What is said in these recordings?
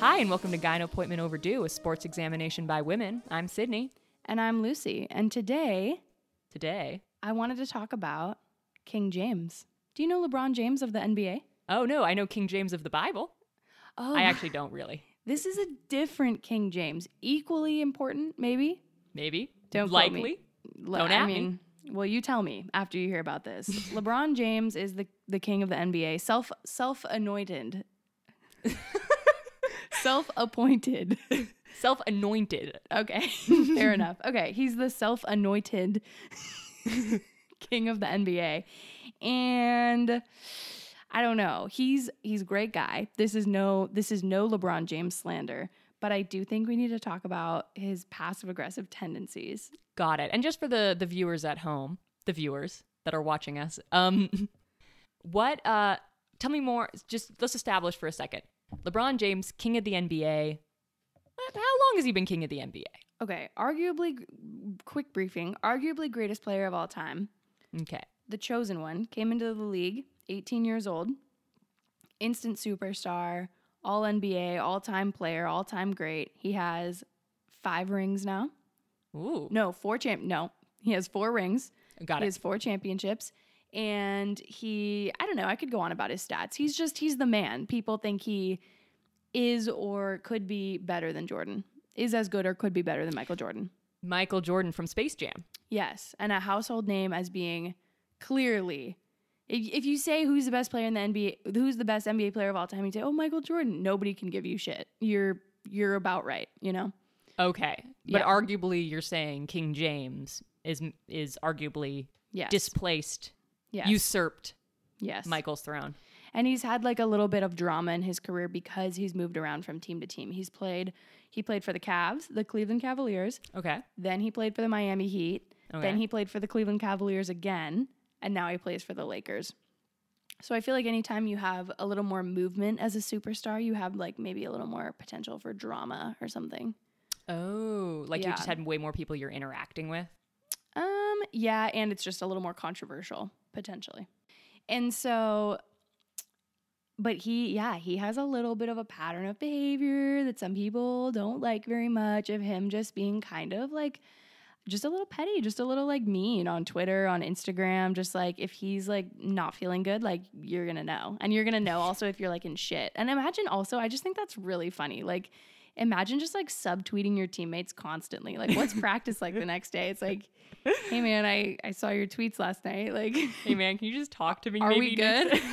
Hi, and welcome to Gyno Appointment Overdue, a sports examination by women. I'm Sydney. And I'm Lucy. And today Today, I wanted to talk about King James. Do you know LeBron James of the NBA? oh no, I know King James of the Bible. Oh, I actually don't really. this is a different King James. Equally important, maybe? Maybe. Don't me. Likely. Le- Don't I at me. mean, well, you tell me after you hear about this. LeBron James is the, the king of the NBA, self self anointed. self appointed. Self anointed. Okay, fair enough. Okay, he's the self anointed king of the NBA. And I don't know. He's he's a great guy. This is no this is no LeBron James slander, but I do think we need to talk about his passive aggressive tendencies. Got it. And just for the the viewers at home, the viewers that are watching us, um, what? Uh, tell me more. Just let's establish for a second. LeBron James, king of the NBA. How long has he been king of the NBA? Okay, arguably quick briefing, arguably greatest player of all time. Okay. the chosen one, came into the league, 18 years old, instant superstar, all NBA, all time player, all time great. He has five rings now. Ooh. No, four champ. No, he has four rings. Got it. he has four championships. And he, I don't know, I could go on about his stats. He's just, he's the man. People think he is or could be better than Jordan, is as good or could be better than Michael Jordan. Michael Jordan from Space Jam. Yes, and a household name as being clearly. If, if you say who's the best player in the NBA, who's the best NBA player of all time, you say, "Oh, Michael Jordan." Nobody can give you shit. You're you're about right. You know. Okay, but Yeah. arguably, you're saying King James is is arguably Yes. displaced, yes. usurped yes. Michael's throne. And he's had like a little bit of drama in his career because he's moved around from team to team. He's played. He played for the Cavs, the Cleveland Cavaliers. Okay, Then he played for the Miami Heat. Okay. Then he played for the Cleveland Cavaliers again, and now he plays for the Lakers. So I feel like anytime you have a little more movement as a superstar, you have like maybe a little more potential for drama or something. Oh, like you just had way more people you're interacting with. Um, yeah, and it's just a little more controversial potentially. And so but he yeah, he has a little bit of a pattern of behavior that some people don't like very much of him just being kind of like just a little petty, just a little like mean on Twitter, on Instagram, just like if he's like not feeling good, like you're to know. And you're to know also if you're like in shit. And imagine also, I just think that's really funny. Like imagine just like subtweeting your teammates constantly. Like what's practice like the next day? It's like, "Hey man, I I saw your tweets last night." Like Hey man, can you just talk to me? Are we good?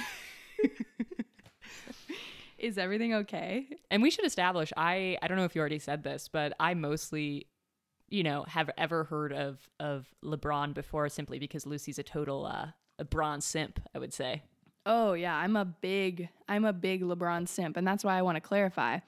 Is everything okay? And we should establish. I I don't know if you already said this, but I mostly, you know, have ever heard of of LeBron before simply because Lucy's a total uh, a bronze simp. I would say. Oh yeah, I'm a big I'm a big LeBron simp, and that's why I want to clarify.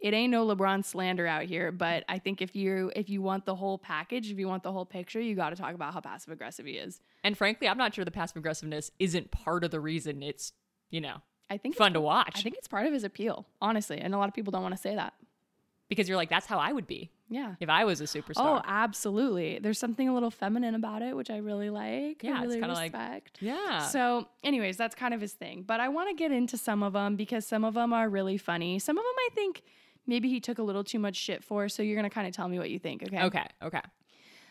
It ain't no LeBron slander out here, but I think if you if you want the whole package, if you want the whole picture, you got to talk about how passive aggressive he is. And frankly, I'm not sure the passive aggressiveness isn't part of the reason it's you know I think fun to watch. I think it's part of his appeal, honestly, and a lot of people don't want to say that. because you're like, that's how I would be Yeah. if I was a superstar. Oh, absolutely. There's something a little feminine about it, which I really like. Yeah, I it's really like- respect. yeah. So, anyways, that's kind of his thing. But I want to get into some of them because some of them are really funny. Some of them I think maybe he took a little too much shit for. So you're gonna kind of tell me what you think, okay? okay. Okay.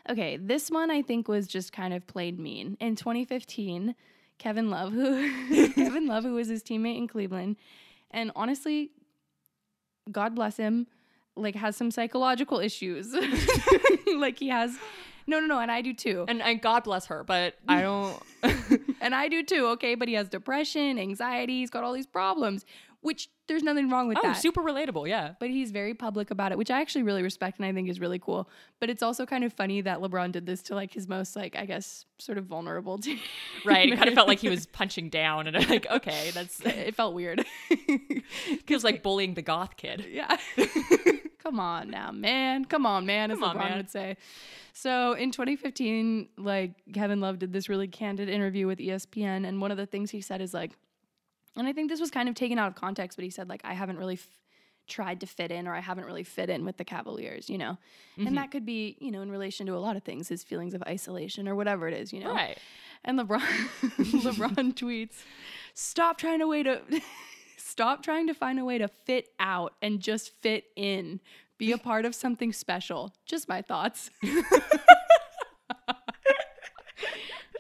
Okay. This one I think was just kind of played mean. In 2015, Kevin Love, who Kevin Love, who was his teammate in Cleveland, and honestly, God bless him, like has some psychological issues. like he has. No, no, no, and I do too. And, and God bless her, but I don't. And I do too, okay? But he has depression, anxiety, he's got all these problems, which there's nothing wrong with oh, that. super relatable. Yeah. but he's very public about it, which I actually really respect and I think is really cool. But it's also kind of funny that LeBron did this to like his most like I guess sort of vulnerable team. Right. It kind of felt like he was punching down, and I'm like, okay, that's it felt weird. feels like bullying the goth kid. yeah. Come on now, man. Come on, man, as Come on, LeBron man. would say. So in 2015, like Kevin Love did this really candid interview with ESPN, and one of the things he said is like, and I think this was kind of taken out of context, but he said like, I haven't really f- tried to fit in, or I haven't really fit in with the Cavaliers, you know, Mhm. and that could be, you know, in relation to a lot of things, his feelings of isolation or whatever it is, you know. Right. And LeBron LeBron tweets, "Stop trying to wait to Stop trying to find a way to fit out and just fit in. Be a part of something special. Just my thoughts. Which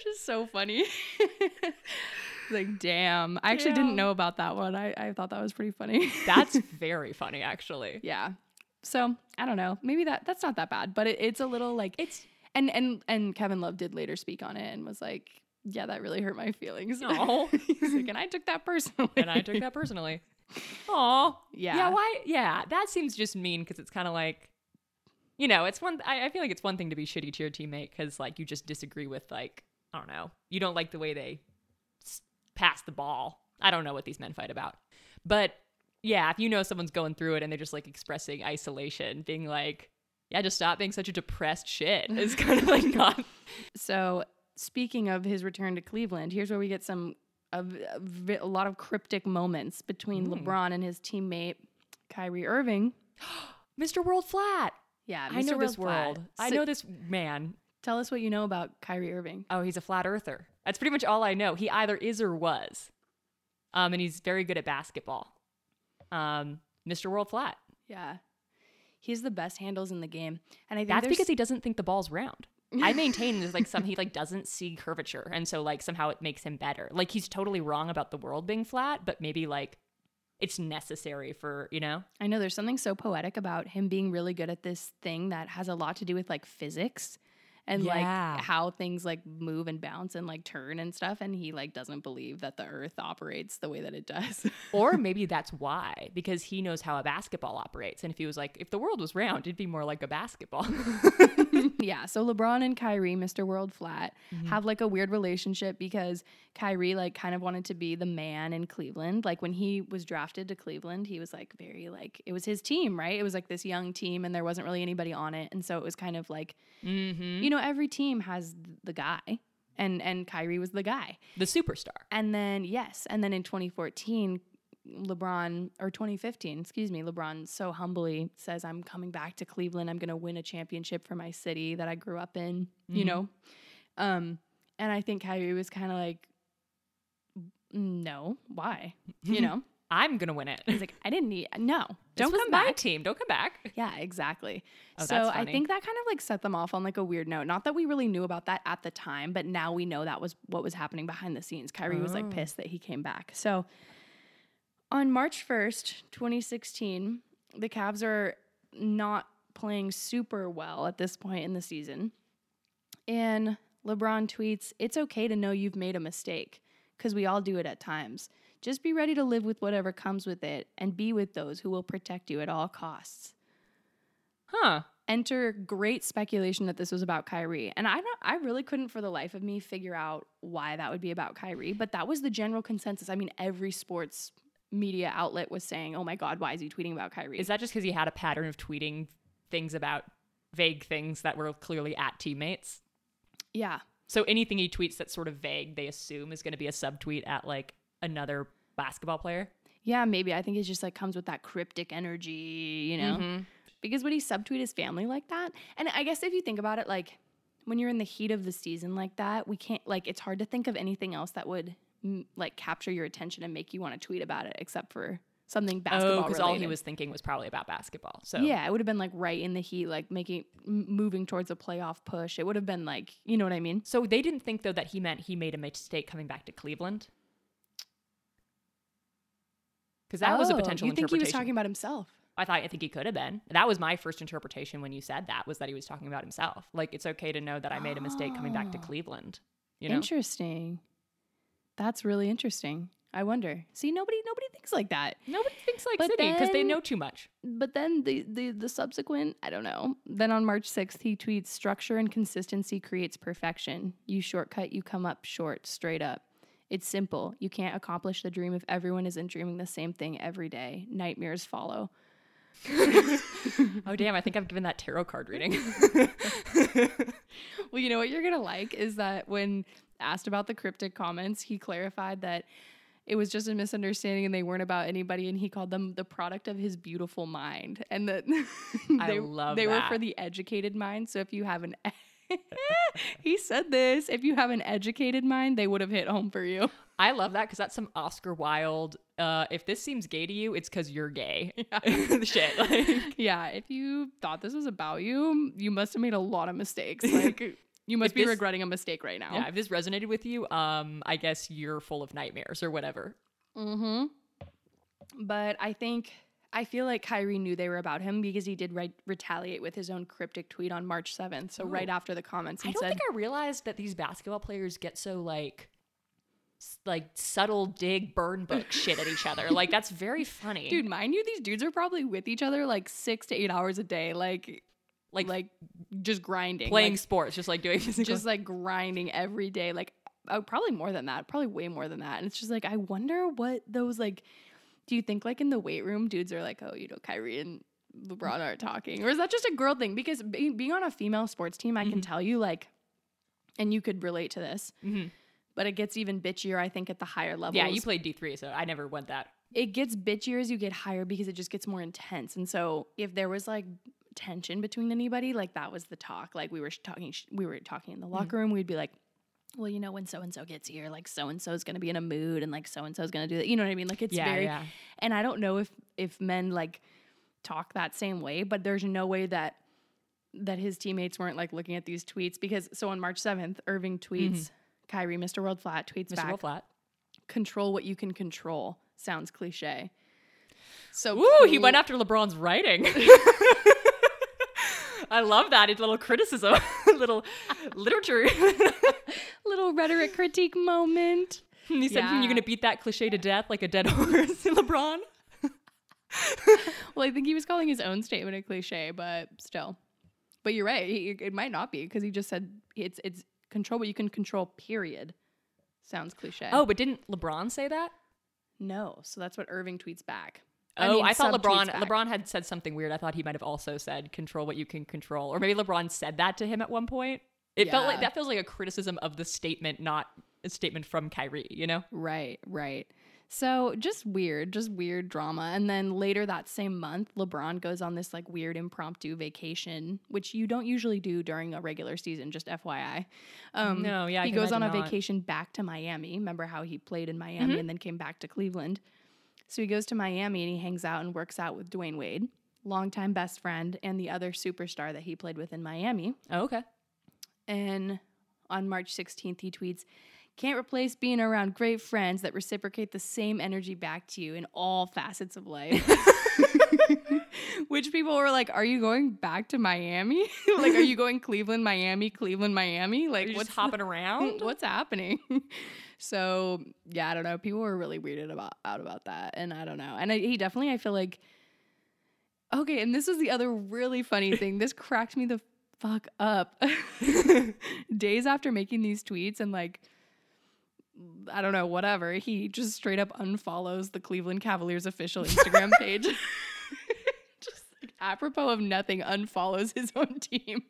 is so funny. Like, damn. I actually Damn. didn't know about that one. I, I thought that was pretty funny. That's very funny, actually. yeah. So I don't know. Maybe that that's not that bad, but it, it's a little like It's and and and Kevin Love did later speak on it and was like, "Yeah, that really hurt my feelings." No. He's like, and I took that personally. and I took that personally. Aw. Yeah. Yeah, why? Yeah, that seems just mean because it's kind of like, you know, it's one, I, I feel like it's one thing to be shitty to your teammate because, like, you just disagree with, like, I don't know, you don't like the way they pass the ball. I don't know what these men fight about. But yeah, if you know someone's going through it and they're just like expressing isolation, being like, yeah, just stop being such a depressed shit is kind of like not. So speaking of his return to Cleveland, here's where we get some a, a a lot of cryptic moments between Mm. LeBron and his teammate Kyrie Irving. Mr. World Flat. Yeah, I know this Flat. world. I So know this man. Tell us what you know about Kyrie Irving. Oh, he's a flat earther. That's pretty much all I know. He either is or was. Um, and he's very good at basketball. Um, Mr. World Flat. Yeah, he's the best handles in the game, and I think That's there's- because he doesn't think the ball's round. I maintain there's like some he like doesn't see curvature, and so like somehow it makes him better. Like he's totally wrong about the world being flat, but maybe like it's necessary for you know. I know there's something so poetic about him being really good at this thing that has a lot to do with like physics and Yeah. like how things like move and bounce and like turn and stuff and he like doesn't believe that the earth operates the way that it does. Or maybe that's why, because he knows how a basketball operates. And if he was like, if the world was round, it'd be more like a basketball. yeah, so LeBron and Kyrie, Mr. World Flat, Mm-hmm. have like a weird relationship because Kyrie like kind of wanted to be the man in Cleveland. Like when he was drafted to Cleveland, he was like very like it was his team, right? It was like this young team and there wasn't really anybody on it. And so it was kind of like mm-hmm. you know, every team has the guy. And and Kyrie was the guy. The superstar. And then yes, and then in 2014, LeBron or 2015, excuse me, LeBron so humbly says, "I'm coming back to Cleveland. I'm going to win a championship for my city that I grew up in." You Mhm. know, um, and I think Kyrie was kind of like, "No, why?" You know, I'm gonna win it. he's like, "I didn't need no, don't come my back." team. Don't come back. Yeah, exactly. Oh, so I think that kind of like set them off on like a weird note. Not that we really knew about that at the time, but now we know that was what was happening behind the scenes. Kyrie was like Oh. pissed that he came back. So on March 1st, 2016, the Cavs are not playing super well at this point in the season. And LeBron tweets, It's okay to know you've made a mistake because we all do it at times. Just be ready to live with whatever comes with it and be with those who will protect you at all costs Huh. enter great speculation that this was about Kyrie. And I don't I really couldn't for the life of me figure out why that would be about Kyrie, but that was the general consensus. I mean, every sports media outlet was saying, "Oh my god, why is he tweeting about Kyrie?" Is that just because he had a pattern of tweeting things about vague things that were clearly at teammates? yeah. So anything he tweets that's sort of vague, they assume is going to be a subtweet at like another basketball player. Yeah, maybe. I think it just like comes with that cryptic energy, you know? Mhm. Because would he subtweet his family like that? And I guess if you think about it, like when you're in the heat of the season like that, we can't like it's hard to think of anything else that would like capture your attention and make you want to tweet about it, except for something basketball Oh, because all he was thinking was probably about basketball. So Yeah, it would have been like right in the heat, like making moving towards a playoff push. It would have been like, you know what I mean? So they didn't think though that he meant he made a mistake coming back to Cleveland. Because that was a Oh, potential You think he was talking about himself? I thought I think he could have been. That was my first interpretation when you said that was that he was talking about himself. Like it's okay to know that I made a mistake coming back to Oh. Cleveland. You know? Interesting. That's really interesting. I wonder. See, nobody nobody thinks like that. Nobody thinks like But City because they know too much. But then the, the the subsequent, I don't know. Then on March 6th, he tweets structure and consistency creates perfection. You shortcut, you come up short, straight up. It's simple. You can't accomplish the dream if everyone isn't dreaming the same thing every day. Nightmares follow. Oh damn! I think I've given that tarot card reading. Well, you know what you're going to like is that when asked about the cryptic comments, he clarified that it was just a misunderstanding and they weren't about anybody and he called them the product of his beautiful mind and that I they, love they were for the educated mind. So if you have an he said this. If you have an educated mind, they would have hit home for you. I love that because that's some Oscar Wilde. Uh, if this seems gay to you, it's because you're gay. yeah. Shit. Like, Yeah, if you thought this was about you, you must have made a lot of mistakes. Like you must If be this- regretting a mistake right now. yeah, if this resonated with you, um, I guess you're full of nightmares or whatever. Mm-hmm. But I think I feel like Kyrie knew they were about him because he did re- retaliate with his own cryptic tweet on March 7th. So right after the comments, I don't said, think I realized that these basketball players get so like, s- like subtle dig burn book shit at each other. Like that's very funny, "Dude, mind you, these dudes are probably with each other like six to eight hours a day, like Like like just grinding, playing like, sports, just like doing physical. just like grinding every day, like uh, probably more than that, probably way more than that. And it's just like I wonder what those like. Do you think like in the weight room, dudes are like, oh, you know, Kyrie and LeBron are talking, or is that just a girl thing? Because being, being on a female sports team, I can tell you like, and you could relate to this, Mhm. but it gets even bitchier. I think at the higher levels. yeah, you played D three, so I never went that. it gets bitchier as you get higher because it just gets more intense. And so if there was like tension between anybody, like that was the talk. Like we were talking, we were talking in the locker mm-hmm. room. We'd be like, well, you know, when so and so gets here, like so and so is going to be in a mood, and like so and so is going to do that. You know what I mean? Like it's yeah, very. yeah. And I don't know if if men like talk that same way, but there's no way that that his teammates weren't like looking at these tweets because so on March 7th, Irving tweets, mm-hmm. Kyrie, Mr. World Flat tweets Mr. back, Will Flat. control what you can control. Sounds cliche. So Ooh, he went after LeBron's writing. I love that. It's a little criticism, little literature. little rhetoric critique moment. he said, Yeah. "You're gonna beat that cliche to death like a dead horse, LeBron." Well, I think he was calling his own statement a cliche, but still. But you're right. He, it might not be because he just said it's it's control what you can control. Period. Sounds cliche. Oh, but didn't LeBron say that? no. So that's what Irving tweets back. Oh, mean, I thought LeBron. LeBron had said something weird. I thought he might have also said control what you can control. Or maybe LeBron said that to him at one point. It felt like that feels like a criticism of the statement, not a statement from Kyrie, you know? Right, right. So just weird, just weird drama. And then later that same month, LeBron goes on this like weird impromptu vacation, which you don't usually do during a regular season, just FYI. Um, No, yeah, he goes on a not. vacation back to Miami. Remember how he played in Miami Mm-hmm. and then came back to Cleveland? So he goes to Miami and he hangs out and works out with Dwyane Wade, longtime best friend, and the other superstar that he played with in Miami. Oh, okay. And on March 16th, he tweets, Can't replace being around great friends that reciprocate the same energy back to you in all facets of life. Which people were like, Are you going back to Miami? like, are you going Cleveland, Miami, Cleveland, Miami? Like, what's hopping around? what's happening? so yeah, I don't know. People were really weirded about out about that, and I don't know. And I, he definitely, I feel like, okay. And this is the other really funny thing. This cracked me the fuck up. Days after making these tweets and like. I don't know, whatever. He just straight up unfollows the Cleveland Cavaliers official Instagram page. Apropos of nothing, unfollows his own team.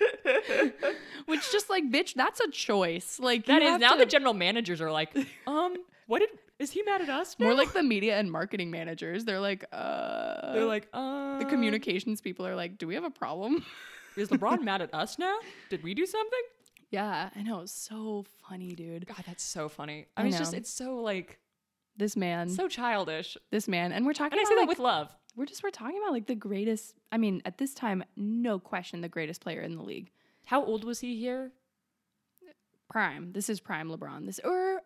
Which just like, bitch, that's a choice. Like That is now to- the general managers are like, um, what did is he mad at us? more like the media and marketing managers. They're like, uh they're like, uh, the communications people are like, do we have a problem? Is LeBron mad at us now? Did we do something? Yeah, I know. It's so funny, dude. God, that's so funny. I I mean, it's just it's so like This man, so childish, this man, and we're talking and I about say that like, with love. we're just we're talking about like the greatest. I mean, at this time, no question, the greatest player in the league. How old was he here? Prime. This is prime LeBron. This or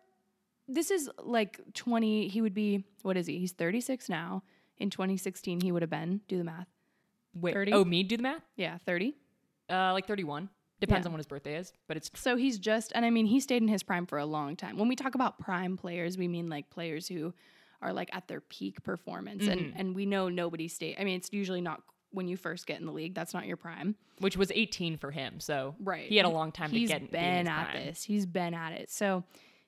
this is like twenty. He would be what is he? He's thirty six now. In twenty sixteen, he would have been. Do the math. Wait, 30? oh, me do the math? Yeah, thirty. Uh, like thirty-one. Depends Yeah. on when his birthday is, but it's So he's just, and I mean, he stayed in his prime for a long time. When we talk about prime players, we mean like players who are like at their peak performance, and Mm-hmm. and we know nobody stay. I mean, it's usually not when you first get in the league. That's not your prime, which was eighteen for him. So right? he had a long time He's to get. in been at prime. this. He's been at it. So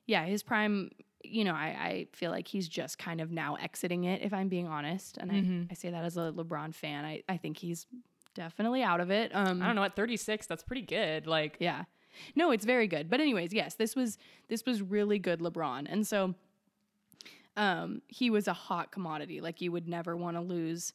yeah, his prime. You know, I, I feel like he's just kind of now exiting it, if I'm being honest. And Mm-hmm. I, I say that as a LeBron fan. I, I think he's definitely out of it. Um, I don't know. At thirty-six, that's pretty good. Like, Yeah. No, it's very good. But anyways, yes, this was this was really good LeBron. And so um he was a hot commodity. Like you would never want to lose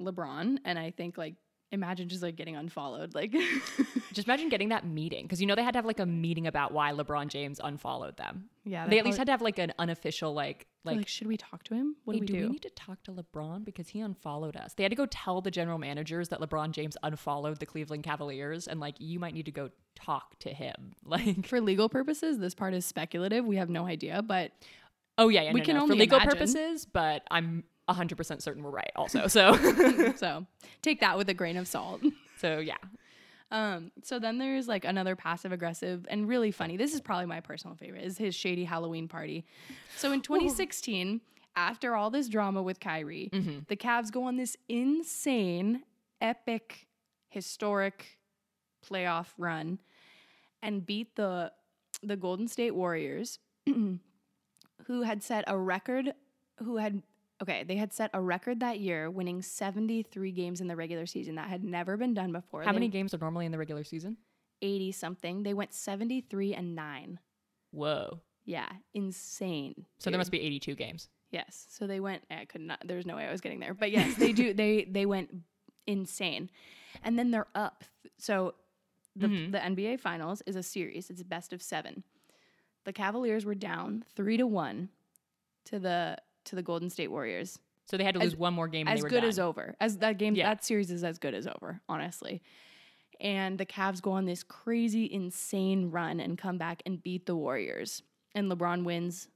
LeBron and I think like imagine just like getting unfollowed. Like, Just imagine getting that meeting because you know they had to have like a meeting about why LeBron James unfollowed them. yeah, They at least had to have like an unofficial like like, like. should we talk to him? What Hey, do we do do? we need to talk to LeBron because he unfollowed us? They had to go tell the general managers that LeBron James unfollowed the Cleveland Cavaliers, and like you might need to go talk to him. Like, For legal purposes, this part is speculative. We have no idea, but oh yeah, yeah We no, can no, only for legal imagine. purposes, but I'm hundred percent certain we're right. Also, so so take that with a grain of salt. so yeah, Um, so then there's like another passive aggressive and really funny. This is probably my personal favorite is his shady Halloween party. So in 2016, after all this drama with Kyrie, the Cavs go on this insane, epic, historic playoff run and beat the the Golden State Warriors, who had set a record, who had okay, they had set a record that year, winning 73 games in the regular season. That had never been done before. how They- many games are normally in the regular season? 80 something. They went 73 and 9. Whoa, Yeah, insane. so there must be eighty-two games. Yes. So they went I could not there's no way I was getting there. But yes, they do they they went insane. And then they're up. So the Mhm. the NBA finals is a series. It's best of 7. The Cavaliers were down 3 to 1 to the to the Golden State Warriors. So they had to As- lose one more game. And as they were good done. as over. As that game, Yeah. that series is as good as over, honestly. And the Cavs go on this crazy, insane run and come back and beat the Warriors. And LeBron wins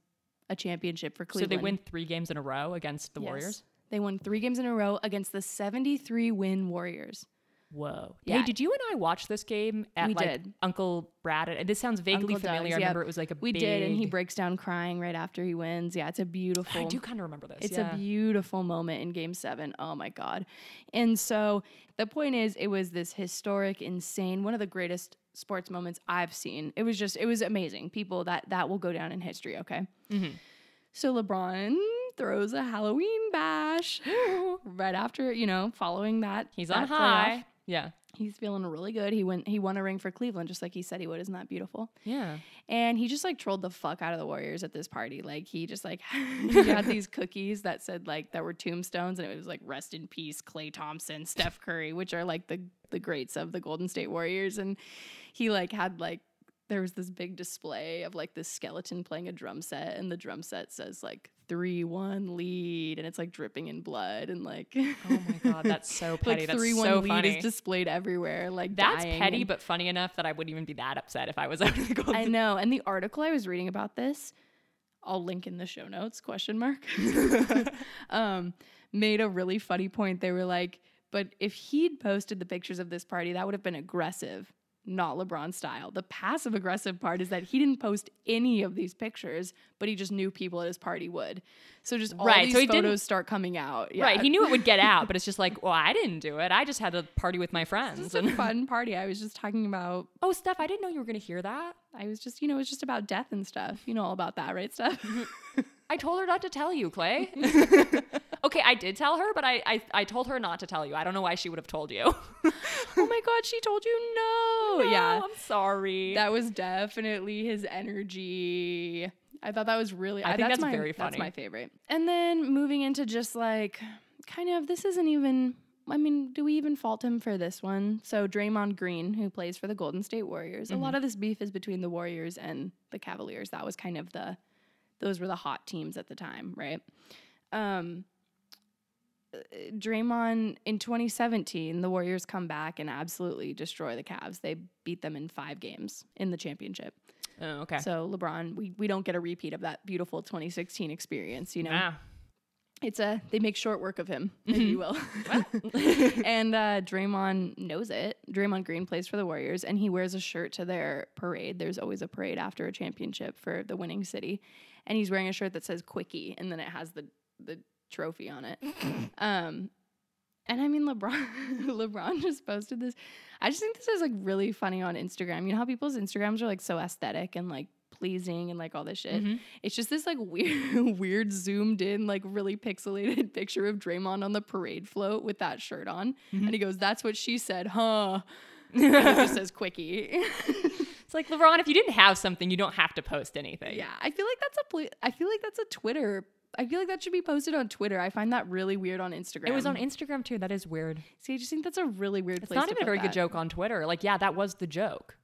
a championship for Cleveland. So they win three games in a row against the Yes. Warriors. They won three games in a row against the 73 win Warriors. Whoa. Yeah. Hey, did you and I watch this game at We like did. Uncle Brad? And this sounds vaguely Uncle familiar. Doug's, I yeah. remember it was like a We big, did, and he breaks down crying right after he wins. Yeah, it's a beautiful. I do kind of remember this. It's yeah. a beautiful moment in game seven. Oh my God. And so the point is, it was this historic, insane, one of the greatest sports moments I've seen. It was just, it was amazing. People that that will go down in history, okay? Mhm. So LeBron throws a Halloween bash right after, you know, following that. He's that on playoff. high. Yeah. He's feeling really good. He went he won a ring for Cleveland just like he said he would. Isn't that beautiful? Yeah. And he just like trolled the fuck out of the Warriors at this party. Like he just like he had these cookies that said like that were tombstones and it was like rest in peace Klay Thompson, Steph Curry, which are like the the greats of the Golden State Warriors and he like had like there was this big display of like this skeleton playing a drum set and the drum set says like 3-1 lead and it's like dripping in blood and like Oh my god, that's so petty. like that's 3-1 so lead funny. is displayed everywhere like that's petty, and- but funny enough that I wouldn't even be that upset if I was out of the Golden. I know. And the article I was reading about this, I'll link in the show notes, question mark, um, made a really funny point. They were like, but if he'd posted the pictures of this party, that would have been aggressive, not LeBron style. The passive aggressive part is that he didn't post any of these pictures, but he just knew people at his party would. So just all Right, these so he photos start coming out. Yeah. Right, he knew it would get out, but it's just like, well, I didn't do it. I just had a party with my friends. It's a fun party. I was just talking about oh, Steph, I didn't know you were going to hear that. I was just, you know, it was just about death and stuff. You know all about that, right, Steph? I told her not to tell you, Klay. okay, I did tell her, but I, I I told her not to tell you. I don't know why she would have told you. oh my god, she told you no. yeah. I'm sorry. That was definitely his energy. I thought that was really I think that's my, very That's my favorite. And then moving into just like kind of this isn't even I mean, do we even fault him for this one? So Draymond Green, who plays for the Golden State Warriors, a mm-hmm. lot of this beef is between the Warriors and the Cavaliers. That was kind of the those were the hot teams at the time, right? Um Draymond in 2017, the Warriors come back and absolutely destroy the Cavs. They beat them in five games in the championship. oh, okay. So LeBron, we, we don't get a repeat of that beautiful 2016 experience. You know. It's a they make short work of him, if you will. and uh, Draymond knows it. Draymond Green plays for the Warriors, and he wears a shirt to their parade. There's always a parade after a championship for the winning city, and he's wearing a shirt that says "Quickie," and then it has the the trophy on it. um, and I mean, LeBron, LeBron just posted this. I just think this is like really funny on Instagram. You know how people's Instagrams are like so aesthetic and like pleasing and like all this shit. Mhm. It's just this like weird, weird zoomed in, like really pixelated picture of Draymond on the parade float with that shirt on, and he goes, "That's what she said, huh?" And it just says "quickie." It's like LeBron, if you didn't have something, you don't have to post anything. yeah, I feel like that's a pla- I feel like that's a Twitter I feel like that should be posted on Twitter. I find that really weird on Instagram. It was on Instagram too. That is weird. See, I just think that's a really weird It's place. not even a very good joke on Twitter. Like, yeah, that was the joke.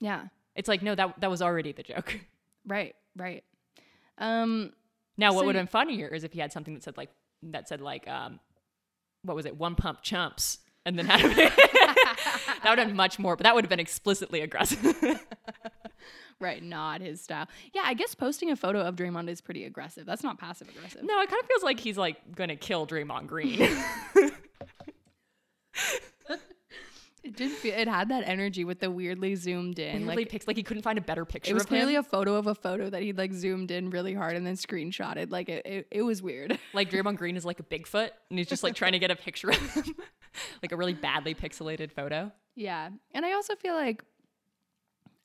Yeah. It's like, no, that that was already the joke. Right. Right. Um. Now, what So would have been funnier is if he had something that said like that said like um, what was it? One pump chumps, and then had that would have been much more. But that would have been explicitly aggressive. Right. Not his style. Yeah. I guess posting a photo of Draymond is pretty aggressive. That's not passive aggressive. no, it kind of feels like he's like gonna kill Draymond Green. It did. Feel, it had that energy with the weirdly zoomed in. Weirdly like pics, like he couldn't find a better picture it was clearly him. a photo of a photo that he'd like zoomed in really hard and then screenshotted. Like it. It, it was weird. like Draymond Green is like a Bigfoot, and he's just like trying to get a picture of him, like a really badly pixelated photo. Yeah. And I also feel like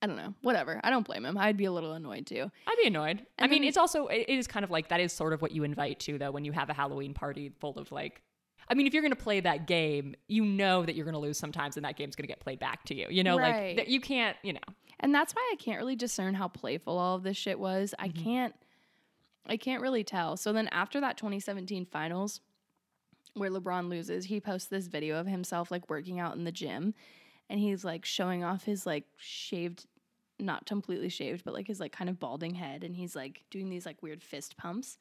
I don't know. Whatever. I don't blame him. I'd be a little annoyed too. I'd be annoyed. I mean, it's also it is kind of like that is sort of what you invite to though when you have a Halloween party full of like. I mean, if you're gonna play that game, you know that you're gonna lose sometimes, and that game's gonna get played back to you. You know, like Right. that you can't. You know, And that's why I can't really discern how playful all of this shit was. I mm-hmm. can't I can't really tell. So then after that 2017 finals where LeBron loses, he posts this video of himself like working out in the gym and he's like showing off his like shaved not completely shaved, but like his like kind of balding head and he's like doing these like weird fist pumps.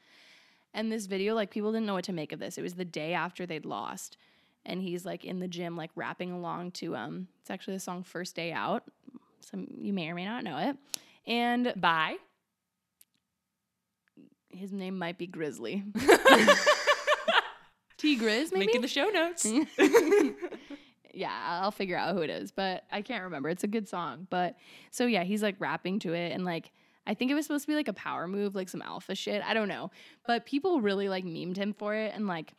And this video like people didn't know what to make of this. It was the day after they'd lost and he's like in the gym like rapping along to um it's actually the song First Day Out. Some you may or may not know it. And bye. his name might be Grizzly. T Grizz, maybe? In the show notes. yeah, I'll figure out who it is, but I can't remember. It's a good song. But so yeah, he's like rapping to it and like I think it was supposed to be like a power move, like some alpha shit. I don't know. But people really like memed him for it and like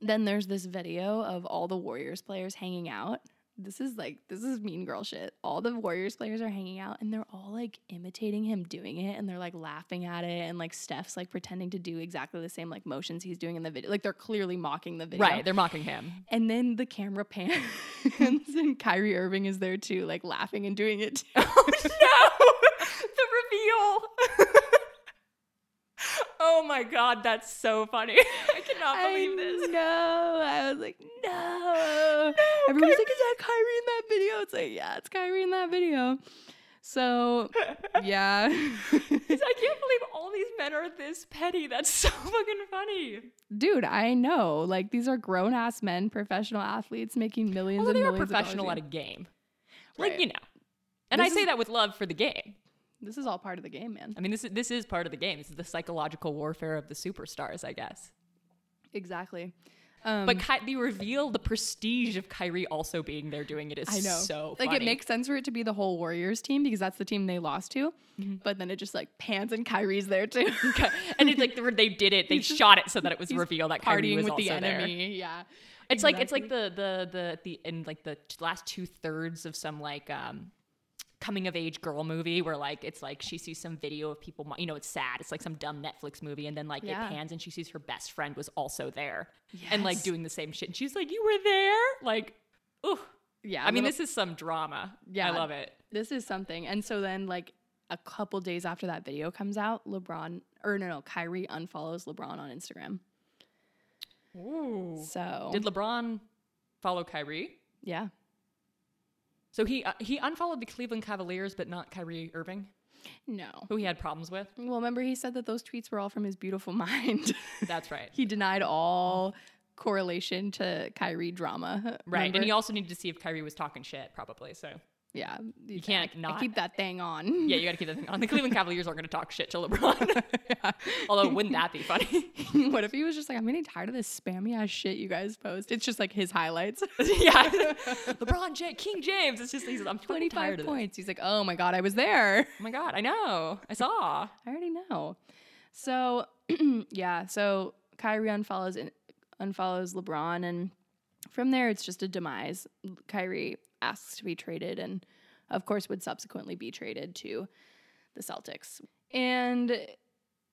then there's this video of all the Warriors players hanging out. This is like this is mean girl shit. All the Warriors players are hanging out and they're all like imitating him doing it and they're like laughing at it and like Steph's like pretending to do exactly the same like motions he's doing in the video. Like they're clearly mocking the video. right, they're mocking him. And then the camera pans and Kyrie Irving is there too, like laughing and doing it too. Oh no! the reveal. oh my god, that's so funny. I cannot believe this. No, I was like, no. Everyone's like, is that Kyrie in that video? It's like, yeah, it's Kyrie in that video. So, yeah. I can't believe all these men are this petty. That's so fucking funny. Dude, I know. Like, these are grown ass men, professional athletes making millions Although and they are millions professional of at a game. Like, Right. you know. And This I say is- that with love for the game. This is all part of the game, man. I mean, this is this is part of the game. This is the psychological warfare of the superstars, I guess. Exactly. Um, But Ky- the reveal, the prestige of Kyrie also being there doing it is I know. so like funny. it makes sense for it to be the whole Warriors team because that's the team they lost to. Mm-hmm. But then it just like pans and Kyrie's there too. and it's like they, did it. They He's shot it so that it was revealed that Kyrie was with also the there. enemy. Yeah. It's like it's like the the the the in like the last two thirds of some like um coming of age girl movie where like it's like she sees some video of people you know it's sad it's like some dumb netflix movie and then like Yeah. it pans and she sees her best friend was also there and like doing the same shit and she's like you were there like ooh Yeah. i mean this is some drama Yeah. i love it this is something. And so then like a couple days after that video comes out, LeBron or no no, Kyrie unfollows LeBron on Instagram. Ooh. So did lebron follow kyrie yeah. So he uh, he unfollowed the cleveland cavaliers but not kyrie irving No. who he had problems with Well, remember he said that those tweets were all from his beautiful mind. that's right he denied all correlation to Kyrie drama. Right, Remember? and he also needed to see if Kyrie was talking shit, probably. So yeah, you can't I, not- keep that thing on. yeah, you got to keep that thing on. The Cleveland Cavaliers aren't going to talk shit to LeBron. Although, wouldn't that be funny? what if he was just like, I'm getting tired of this spammy ass shit you guys post? It's just like his highlights. yeah, LeBron, J- King James. It's just he's, I'm 25 tired of points. He's like, oh my God, I was there. Oh my god, I know, I saw. I already know. So, yeah, so Kyrie unfollows unfollows LeBron, and from there, it's just a demise. Kyrie asks to be traded, and of course, would subsequently be traded to the Celtics. And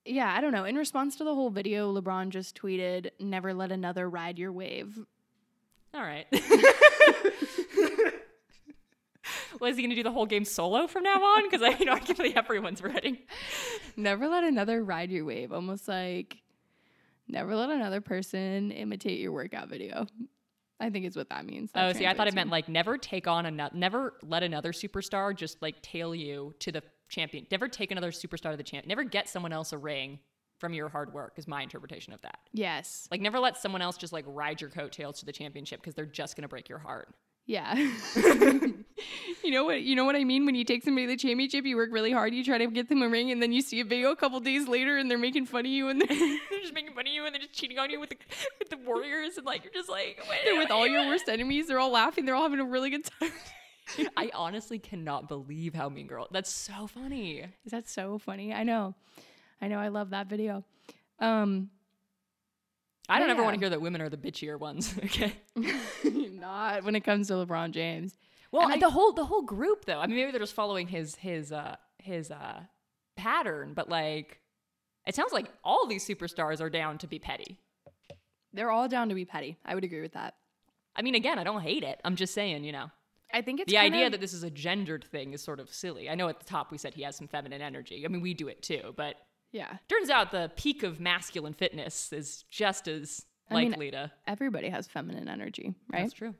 yeah, I don't know. In response to the whole video, LeBron just tweeted, "Never let another ride your wave." All right. well, is he going to do the whole game solo from now on? Because I, you know, believe everyone's ready. Never let another ride your wave. Almost like Never let another person imitate your workout video. I think is what that means. That oh, see, I thought it meant like never take on another, never let another superstar just like tail you to the champion. Never take another superstar to the champ. Never get someone else a ring from your hard work. Is my interpretation of that. yes, Like never let someone else just like ride your coattails to the championship because they're just gonna break your heart. yeah. you know what? You know what I mean when you take somebody to the championship, you work really hard, you try to get them a ring, and then you see a video a couple days later, and they're making fun of you, and they're, they're just making fun of you and they're just cheating on you with the with the warriors and like you're just like wait, they're with all your worst enemies. They're all laughing. They're all having a really good time. I honestly cannot believe how Mean Girl. That's so funny. Is that so funny. I know. I know. I love that video. Um, I don't ever want to hear that women are the bitchier ones. Okay. not when it comes to LeBron James. Well, I- the whole the whole group though. I mean, maybe they're just following his his uh his uh pattern, but like it sounds like all these superstars are down to be petty. They're all down to be petty. I would agree with that. I mean, again, I don't hate it. I'm just saying, you know, I think it's the idea of- that this is a gendered thing is sort of silly. I know at the top we said he has some feminine energy. I mean, we do it too, but yeah, turns out the peak of masculine fitness is just as I mean, to. everybody has feminine energy, right? That's true.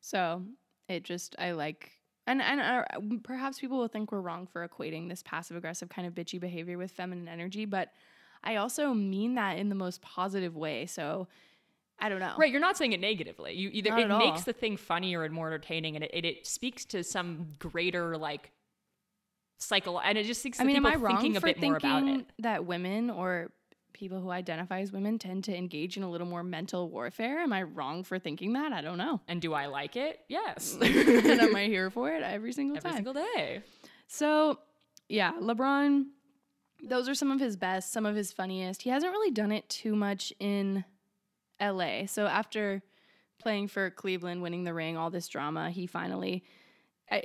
So it just I like and and uh, perhaps people will think we're wrong for equating this passive aggressive kind of bitchy behavior with feminine energy, but I also mean that in the most positive way. So I don't know. Right, you're not saying it negatively. You either Not it makes all. the thing funnier and more entertaining, and it, it, it speaks to some greater like cycle, and it just speaks to I mean, am I wrong thinking for bit more about thinking that women or people who identify as women tend to engage in a little more mental warfare? Am I wrong for thinking that? I don't know. And do I like it? Yes, and am I here for it every single every time? single day. So, yeah, LeBron, those are some of his best, some of his funniest. He hasn't really done it too much in LA. So, after playing for Cleveland, winning the ring, all this drama, he finally,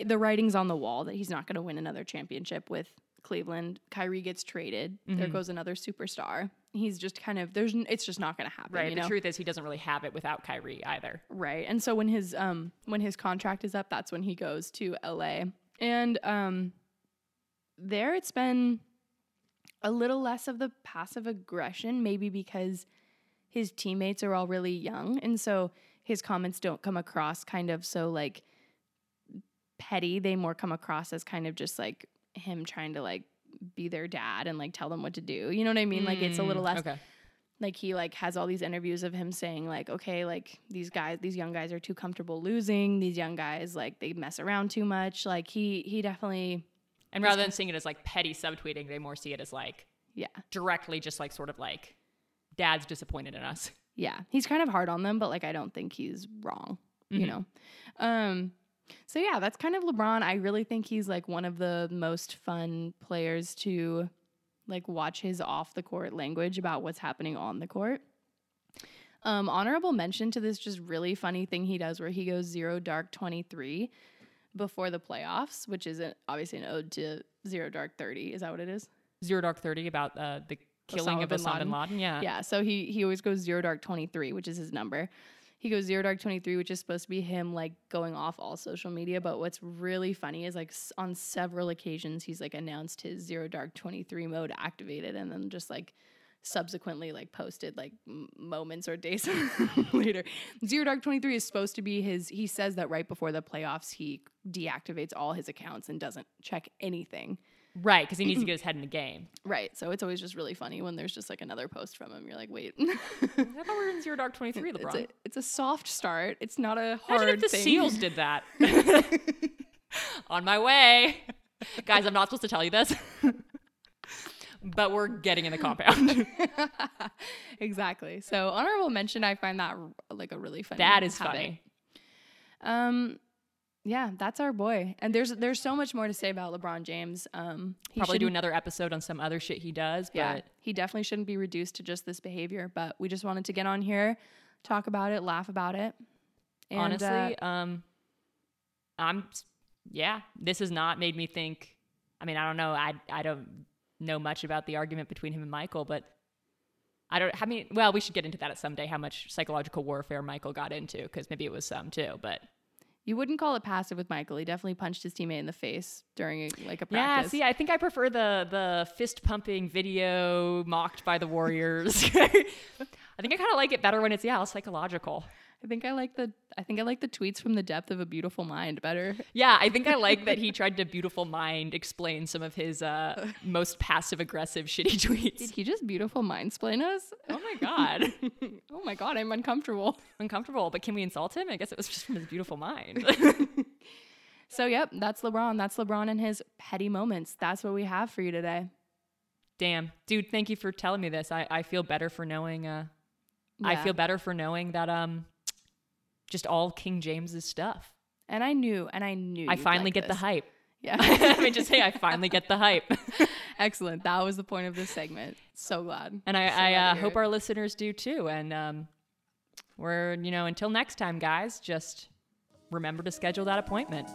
the writing's on the wall that he's not going to win another championship with Cleveland. Kyrie gets traded. There Mhm. goes another superstar. He's just kind of, there's, it's just not going to happen. Right. The know? truth is, he doesn't really have it without Kyrie either. Right. And so when his um when his contract is up, that's when he goes to LA. And um there it's been a little less of the passive aggression, maybe because his teammates are all really young and so his comments don't come across kind of so like petty. They more come across as kind of just like him trying to like be their dad and like tell them what to do. You know what I mean? Like it's a little Mm, less Okay. like he like has all these interviews of him saying like okay like these guys these young guys are too comfortable losing these young guys like they mess around too much like he he definitely And rather than seeing it as like petty subtweeting, they more see it as like yeah directly, just like sort of like, dad's disappointed in us. yeah he's kind of hard on them but like i don't think he's wrong you Mhm. know um so yeah that's kind of lebron i really think he's like one of the most fun players to like watch his off the court language about what's happening on the court um honorable mention to this just really funny thing he does where he goes zero dark 23 before the playoffs which is a, obviously an ode to zero dark 30 is that what it is Zero Dark Thirty about uh, the killing Osama of bin Osama bin Laden. Laden. Yeah. yeah so he he always goes zero dark 23 which is his number he goes zero dark 23 which is supposed to be him like going off all social media. But what's really funny is like on several occasions he's like announced his zero dark 23 mode activated and then just like subsequently like posted like m- moments or days later. Zero dark 23 is supposed to be his he says that right before the playoffs he deactivates all his accounts and doesn't check anything Right, because he needs to get his head in the game. right so it's always just really funny when there's just like another post from him you're like wait I thought we were in Zero Dark Twenty Three, It's LeBron. a, it's a soft start. It's not a hard Imagine if the thing. SEALs did that. On my way. Guys, I'm not supposed to tell you this. but we're getting in the compound. exactly. So honorable mention. I find that like a really funny. that is habit. funny. Um, yeah, that's our boy. And there's there's so much more to say about LeBron James. Um, he Probably do another episode on some other shit he does, but Yeah, he definitely shouldn't be reduced to just this behavior. But we just wanted to get on here, talk about it, laugh about it. And, honestly, uh, um I'm yeah, this has not made me think I mean, I don't know. I I don't know much about the argument between him and Michael, but I don't I mean, well, we should get into that at some day how much psychological warfare Michael got into cuz maybe it was some too, but You wouldn't call it passive with Michael. He definitely punched his teammate in the face during a, like a practice. Yeah, see, I think I prefer the the fist pumping video mocked by the Warriors. I think I kind of like it better when it's yeah, psychological. I think I like the I think I like the tweets from the depth of a beautiful mind better. Yeah, I think I like that he tried to beautiful mind explain some of his uh, most passive aggressive shitty tweets. Did he just beautiful mind explain us? Oh my god, oh my god, I'm uncomfortable. uncomfortable. But can we insult him? I guess it was just from his beautiful mind. So yep, that's LeBron. That's LeBron and his petty moments. That's what we have for you today. Damn, dude, thank you for telling me this. I, I feel better for knowing. Uh, I feel better for knowing that um, just all King James's stuff. And I knew, and I knew. I finally like get the hype. Yeah. I mean, just say I finally get the hype. Excellent. That was the point of this segment. So glad. And I, So I glad uh, hope our listeners do too. And um, we're, you know, until next time, guys, just remember to schedule that appointment.